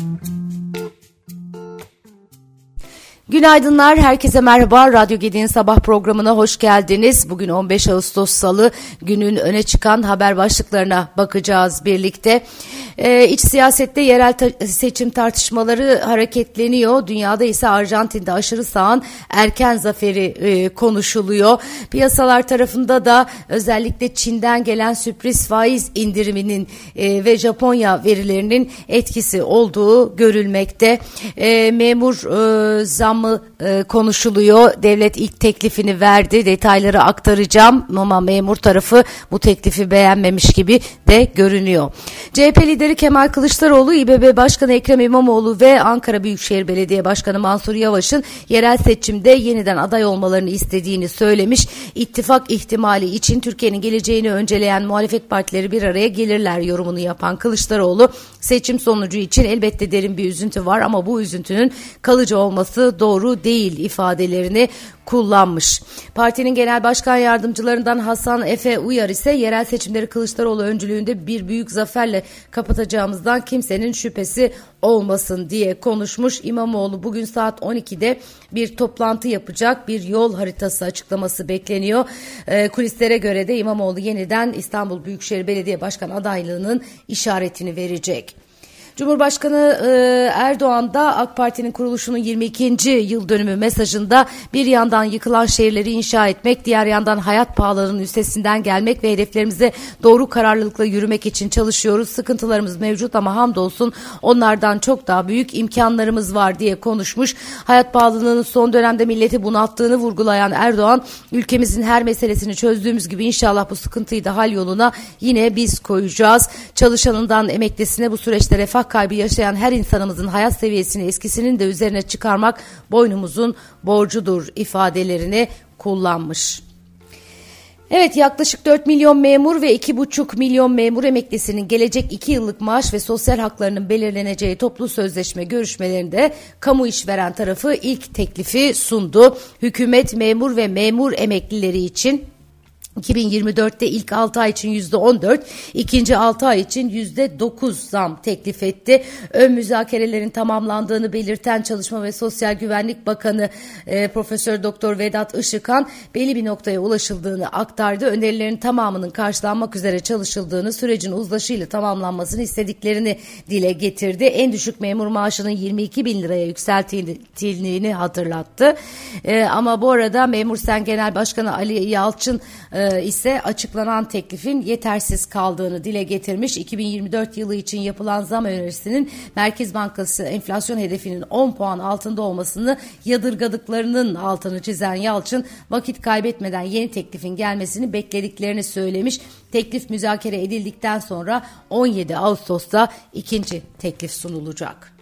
Mm-hmm. Günaydınlar, herkese merhaba. Radyo Gedi'nin sabah programına hoş geldiniz. Bugün 15 Ağustos Salı, günün öne çıkan haber başlıklarına bakacağız birlikte. Ee, iç siyasette yerel ta- seçim tartışmaları hareketleniyor. Dünyada ise Arjantin'de aşırı sağın erken zaferi e, konuşuluyor. Piyasalar tarafında da özellikle Çin'den gelen sürpriz faiz indiriminin e, ve Japonya verilerinin etkisi olduğu görülmekte. E, memur e, zammı e, konuşuluyor. Devlet ilk teklifini verdi. Detayları aktaracağım ama memur tarafı bu teklifi beğenmemiş gibi de görünüyor. CHP lideri Kemal Kılıçdaroğlu, İBB Başkanı Ekrem İmamoğlu ve Ankara Büyükşehir Belediye Başkanı Mansur Yavaş'ın yerel seçimde yeniden aday olmalarını istediğini söylemiş. İttifak ihtimali için Türkiye'nin geleceğini önceleyen muhalefet partileri bir araya gelirler yorumunu yapan Kılıçdaroğlu, seçim sonucu için elbette derin bir üzüntü var ama bu üzüntünün kalıcı olması doğru değil ifadelerini kullanmış. Partinin genel başkan yardımcılarından Hasan Efe Uyar ise yerel seçimleri Kılıçdaroğlu öncülüğünde bir büyük zaferle kapatacağımızdan kimsenin şüphesi olmasın diye konuşmuş. İmamoğlu bugün saat 12'de bir toplantı yapacak. Bir yol haritası açıklaması bekleniyor. E, kulislere göre de İmamoğlu yeniden İstanbul Büyükşehir Belediye Başkan adaylığının işaretini verecek. Cumhurbaşkanı e, Erdoğan da AK Parti'nin kuruluşunun 22. yıl dönümü mesajında bir yandan yıkılan şehirleri inşa etmek, diğer yandan hayat pahalılığının üstesinden gelmek ve hedeflerimize doğru kararlılıkla yürümek için çalışıyoruz. Sıkıntılarımız mevcut ama hamdolsun onlardan çok daha büyük imkanlarımız var diye konuşmuş. Hayat pahalılığının son dönemde milleti bunalttığını vurgulayan Erdoğan, ülkemizin her meselesini çözdüğümüz gibi inşallah bu sıkıntıyı da hal yoluna yine biz koyacağız. Çalışanından emeklisine bu süreçte refah kaybı yaşayan her insanımızın hayat seviyesini eskisinin de üzerine çıkarmak boynumuzun borcudur ifadelerini kullanmış. Evet yaklaşık 4 milyon memur ve 2,5 milyon memur emeklisinin gelecek 2 yıllık maaş ve sosyal haklarının belirleneceği toplu sözleşme görüşmelerinde kamu işveren tarafı ilk teklifi sundu. Hükümet memur ve memur emeklileri için 2024'te ilk 6 ay için %14, ikinci 6 ay için %9 zam teklif etti. Ön müzakerelerin tamamlandığını belirten Çalışma ve Sosyal Güvenlik Bakanı e, Profesör Doktor Vedat Işıkhan belli bir noktaya ulaşıldığını aktardı. Önerilerin tamamının karşılanmak üzere çalışıldığını, sürecin uzlaşıyla tamamlanmasını istediklerini dile getirdi. En düşük memur maaşının 22 bin liraya yükseltildiğini hatırlattı. E, ama bu arada Memur Sen Genel Başkanı Ali Yalçın e, ise açıklanan teklifin yetersiz kaldığını dile getirmiş. 2024 yılı için yapılan zam önerisinin Merkez Bankası enflasyon hedefinin 10 puan altında olmasını yadırgadıklarının altını çizen Yalçın vakit kaybetmeden yeni teklifin gelmesini beklediklerini söylemiş. Teklif müzakere edildikten sonra 17 Ağustos'ta ikinci teklif sunulacak.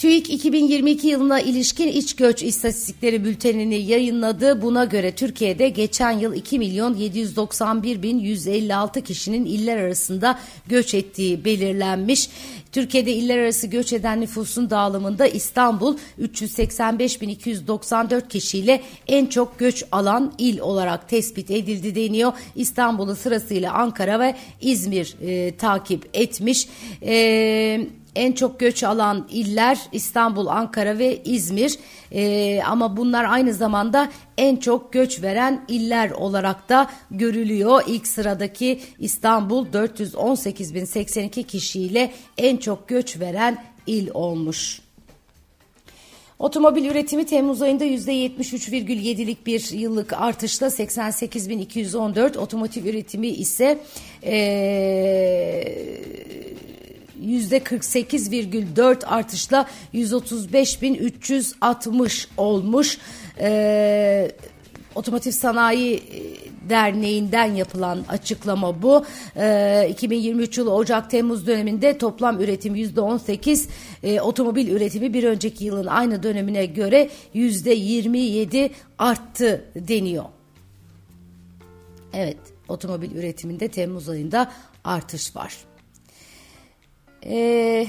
TÜİK 2022 yılına ilişkin iç göç istatistikleri bültenini yayınladı. Buna göre Türkiye'de geçen yıl 2 milyon 791 bin 156 kişinin iller arasında göç ettiği belirlenmiş. Türkiye'de iller arası göç eden nüfusun dağılımında İstanbul 385.294 kişiyle en çok göç alan il olarak tespit edildi deniyor. İstanbul'u sırasıyla Ankara ve İzmir e, takip etmiş. E, en çok göç alan iller İstanbul, Ankara ve İzmir ee, ama bunlar aynı zamanda en çok göç veren iller olarak da görülüyor. İlk sıradaki İstanbul 418.082 kişiyle en çok göç veren il olmuş. Otomobil üretimi Temmuz ayında %73,7'lik bir yıllık artışla 88.214, otomotiv üretimi ise ee, %48,4 artışla 135.360 olmuş. Ee, Otomotiv Sanayi Derneği'nden yapılan açıklama bu. Ee, 2023 yılı Ocak-Temmuz döneminde toplam üretim %18, e, otomobil üretimi bir önceki yılın aynı dönemine göre %27 arttı deniyor. Evet, otomobil üretiminde Temmuz ayında artış var. Ee,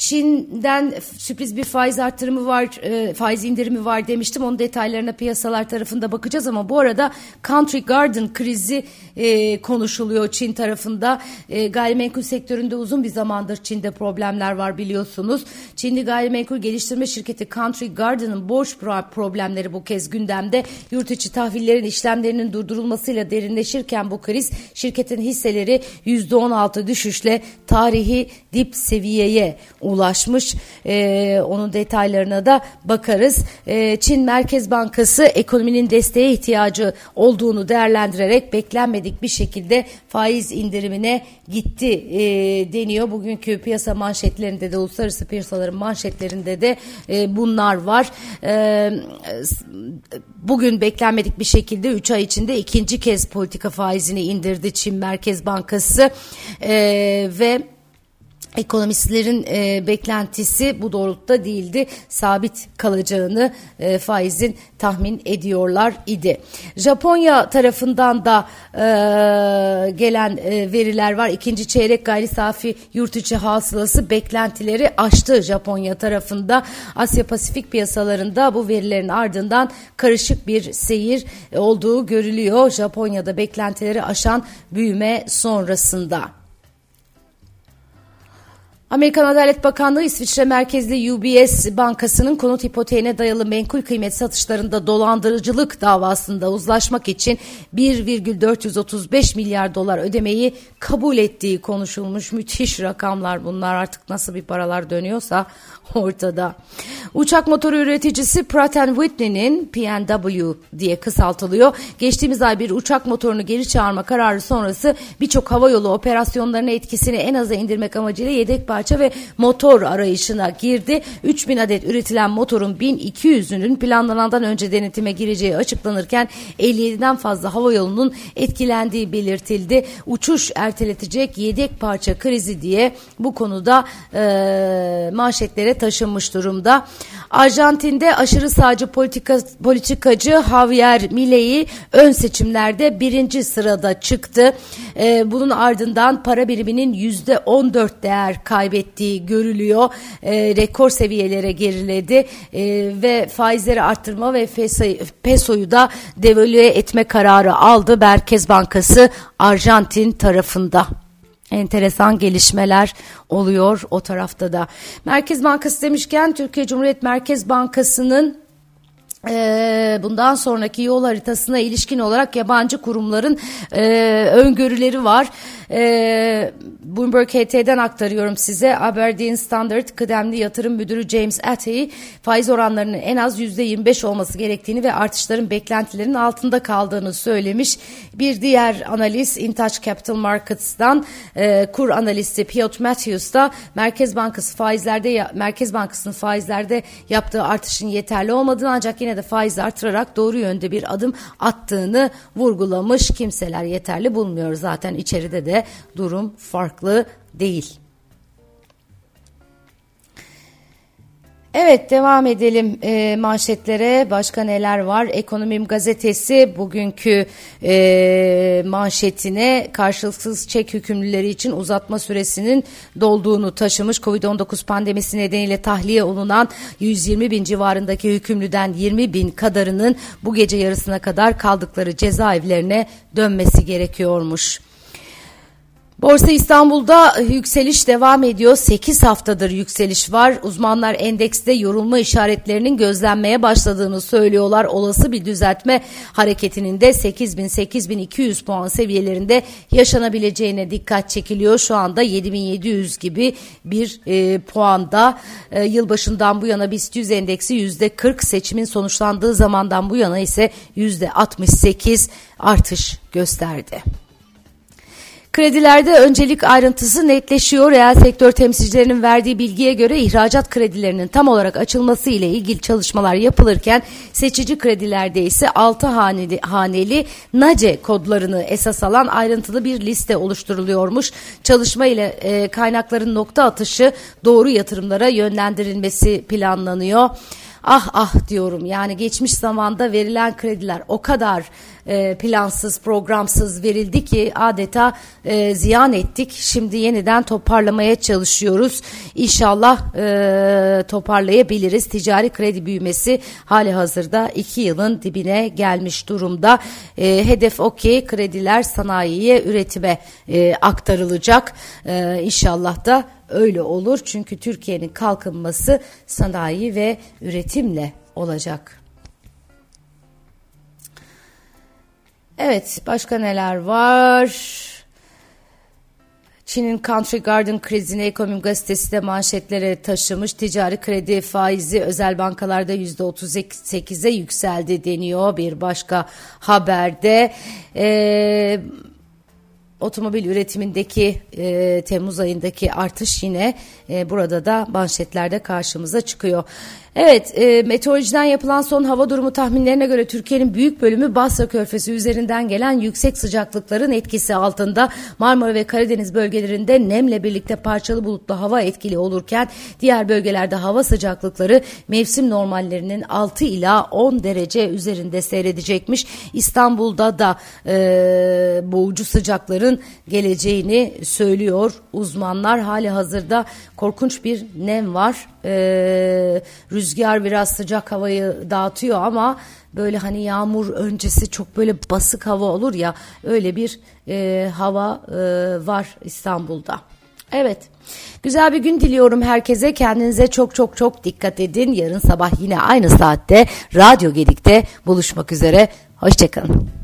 Çin'den sürpriz bir faiz arttırımı var, e, faiz indirimi var demiştim. Onun detaylarına piyasalar tarafında bakacağız ama bu arada Country Garden krizi e, konuşuluyor Çin tarafında. E, gayrimenkul sektöründe uzun bir zamandır Çin'de problemler var biliyorsunuz. Çinli gayrimenkul geliştirme şirketi Country Garden'ın borç problemleri bu kez gündemde. Yurt içi tahvillerin işlemlerinin durdurulmasıyla derinleşirken bu kriz şirketin hisseleri %16 düşüşle tarihi dip seviyeye ulaşmış. E, onun detaylarına da bakarız. E, Çin Merkez Bankası ekonominin desteğe ihtiyacı olduğunu değerlendirerek beklenmedik bir şekilde faiz indirimine gitti e, deniyor. Bugünkü piyasa manşetlerinde de uluslararası piyasaların manşetlerinde de e, bunlar var. E, bugün beklenmedik bir şekilde 3 ay içinde ikinci kez politika faizini indirdi Çin Merkez Bankası e, ve ekonomistlerin e, beklentisi bu doğrultuda değildi. Sabit kalacağını e, faizin tahmin ediyorlar idi. Japonya tarafından da e, gelen e, veriler var. İkinci çeyrek gayri safi yurt içi hasılası beklentileri aştı Japonya tarafında. Asya Pasifik piyasalarında bu verilerin ardından karışık bir seyir olduğu görülüyor. Japonya'da beklentileri aşan büyüme sonrasında. Amerikan Adalet Bakanlığı İsviçre merkezli UBS Bankası'nın konut hipoteğine dayalı menkul kıymet satışlarında dolandırıcılık davasında uzlaşmak için 1,435 milyar dolar ödemeyi kabul ettiği konuşulmuş. Müthiş rakamlar bunlar artık nasıl bir paralar dönüyorsa ortada. Uçak motoru üreticisi Pratt Whitney'nin PNW diye kısaltılıyor. Geçtiğimiz ay bir uçak motorunu geri çağırma kararı sonrası birçok havayolu operasyonlarına etkisini en aza indirmek amacıyla yedek parça ve motor arayışına girdi. 3000 adet üretilen motorun 1200'ünün planlanandan önce denetime gireceği açıklanırken 57'den fazla havayolunun etkilendiği belirtildi. Uçuş erteletecek yedek parça krizi diye bu konuda e, manşetlere taşınmış durumda. Arjantin'de aşırı sağcı politika, politikacı Javier Milei ön seçimlerde birinci sırada çıktı. Ee, bunun ardından para biriminin yüzde 14 değer kaybettiği görülüyor. Ee, rekor seviyelere geriledi ee, ve faizleri arttırma ve pesoyu da devalüe etme kararı aldı Merkez Bankası Arjantin tarafında enteresan gelişmeler oluyor o tarafta da. Merkez Bankası demişken Türkiye Cumhuriyet Merkez Bankası'nın e, bundan sonraki yol haritasına ilişkin olarak yabancı kurumların e, öngörüleri var. E, Bloomberg HT'den aktarıyorum size. Aberdeen Standard kıdemli yatırım müdürü James Attey faiz oranlarının en az %25 olması gerektiğini ve artışların beklentilerin altında kaldığını söylemiş. Bir diğer analist Intouch Capital Markets'dan e, kur analisti Piotr Matthews da Merkez Bankası faizlerde Merkez Bankası'nın faizlerde yaptığı artışın yeterli olmadığını ancak yine de faiz artırarak doğru yönde bir adım attığını vurgulamış. Kimseler yeterli bulmuyor zaten içeride de durum farklı değil. Evet devam edelim e, manşetlere. Başka neler var? Ekonomim gazetesi bugünkü e, manşetine karşılıksız çek hükümlüleri için uzatma süresinin dolduğunu taşımış. Covid-19 pandemisi nedeniyle tahliye olunan 120 bin civarındaki hükümlüden 20 bin kadarının bu gece yarısına kadar kaldıkları cezaevlerine dönmesi gerekiyormuş. Borsa İstanbul'da yükseliş devam ediyor. 8 haftadır yükseliş var. Uzmanlar endekste yorulma işaretlerinin gözlenmeye başladığını söylüyorlar. Olası bir düzeltme hareketinin de 8000-8200 puan seviyelerinde yaşanabileceğine dikkat çekiliyor. Şu anda 7700 gibi bir e, puanda e, yılbaşından bu yana BIST 100 endeksi %40 seçimin sonuçlandığı zamandan bu yana ise %68 artış gösterdi. Kredilerde öncelik ayrıntısı netleşiyor. Reel sektör temsilcilerinin verdiği bilgiye göre ihracat kredilerinin tam olarak açılması ile ilgili çalışmalar yapılırken seçici kredilerde ise 6 haneli, haneli NACE kodlarını esas alan ayrıntılı bir liste oluşturuluyormuş. Çalışma ile e, kaynakların nokta atışı doğru yatırımlara yönlendirilmesi planlanıyor. Ah ah diyorum yani geçmiş zamanda verilen krediler o kadar e, plansız, programsız verildi ki adeta e, ziyan ettik. Şimdi yeniden toparlamaya çalışıyoruz. İnşallah e, toparlayabiliriz. Ticari kredi büyümesi hali hazırda iki yılın dibine gelmiş durumda. Hedef o ki krediler sanayiye, üretime aktarılacak. E, inşallah da öyle olur. Çünkü Türkiye'nin kalkınması sanayi ve üretimle olacak. Evet, başka neler var? Çin'in Country Garden krizini Ekonomi Gazetesi de manşetlere taşımış. Ticari kredi faizi özel bankalarda %38'e yükseldi deniyor bir başka haberde. Ee, otomobil üretimindeki e, Temmuz ayındaki artış yine e, burada da manşetlerde karşımıza çıkıyor. Evet, e, meteorolojiden yapılan son hava durumu tahminlerine göre Türkiye'nin büyük bölümü Basra Körfezi üzerinden gelen yüksek sıcaklıkların etkisi altında. Marmara ve Karadeniz bölgelerinde nemle birlikte parçalı bulutlu hava etkili olurken diğer bölgelerde hava sıcaklıkları mevsim normallerinin 6 ila 10 derece üzerinde seyredecekmiş. İstanbul'da da e, boğucu sıcakların geleceğini söylüyor uzmanlar. Hali hazırda korkunç bir nem var. E, rüzgar biraz sıcak havayı dağıtıyor ama böyle hani yağmur öncesi çok böyle basık hava olur ya öyle bir e, hava e, var İstanbul'da. Evet. Güzel bir gün diliyorum herkese. Kendinize çok çok çok dikkat edin. Yarın sabah yine aynı saatte Radyo Gedik'te buluşmak üzere. Hoşçakalın.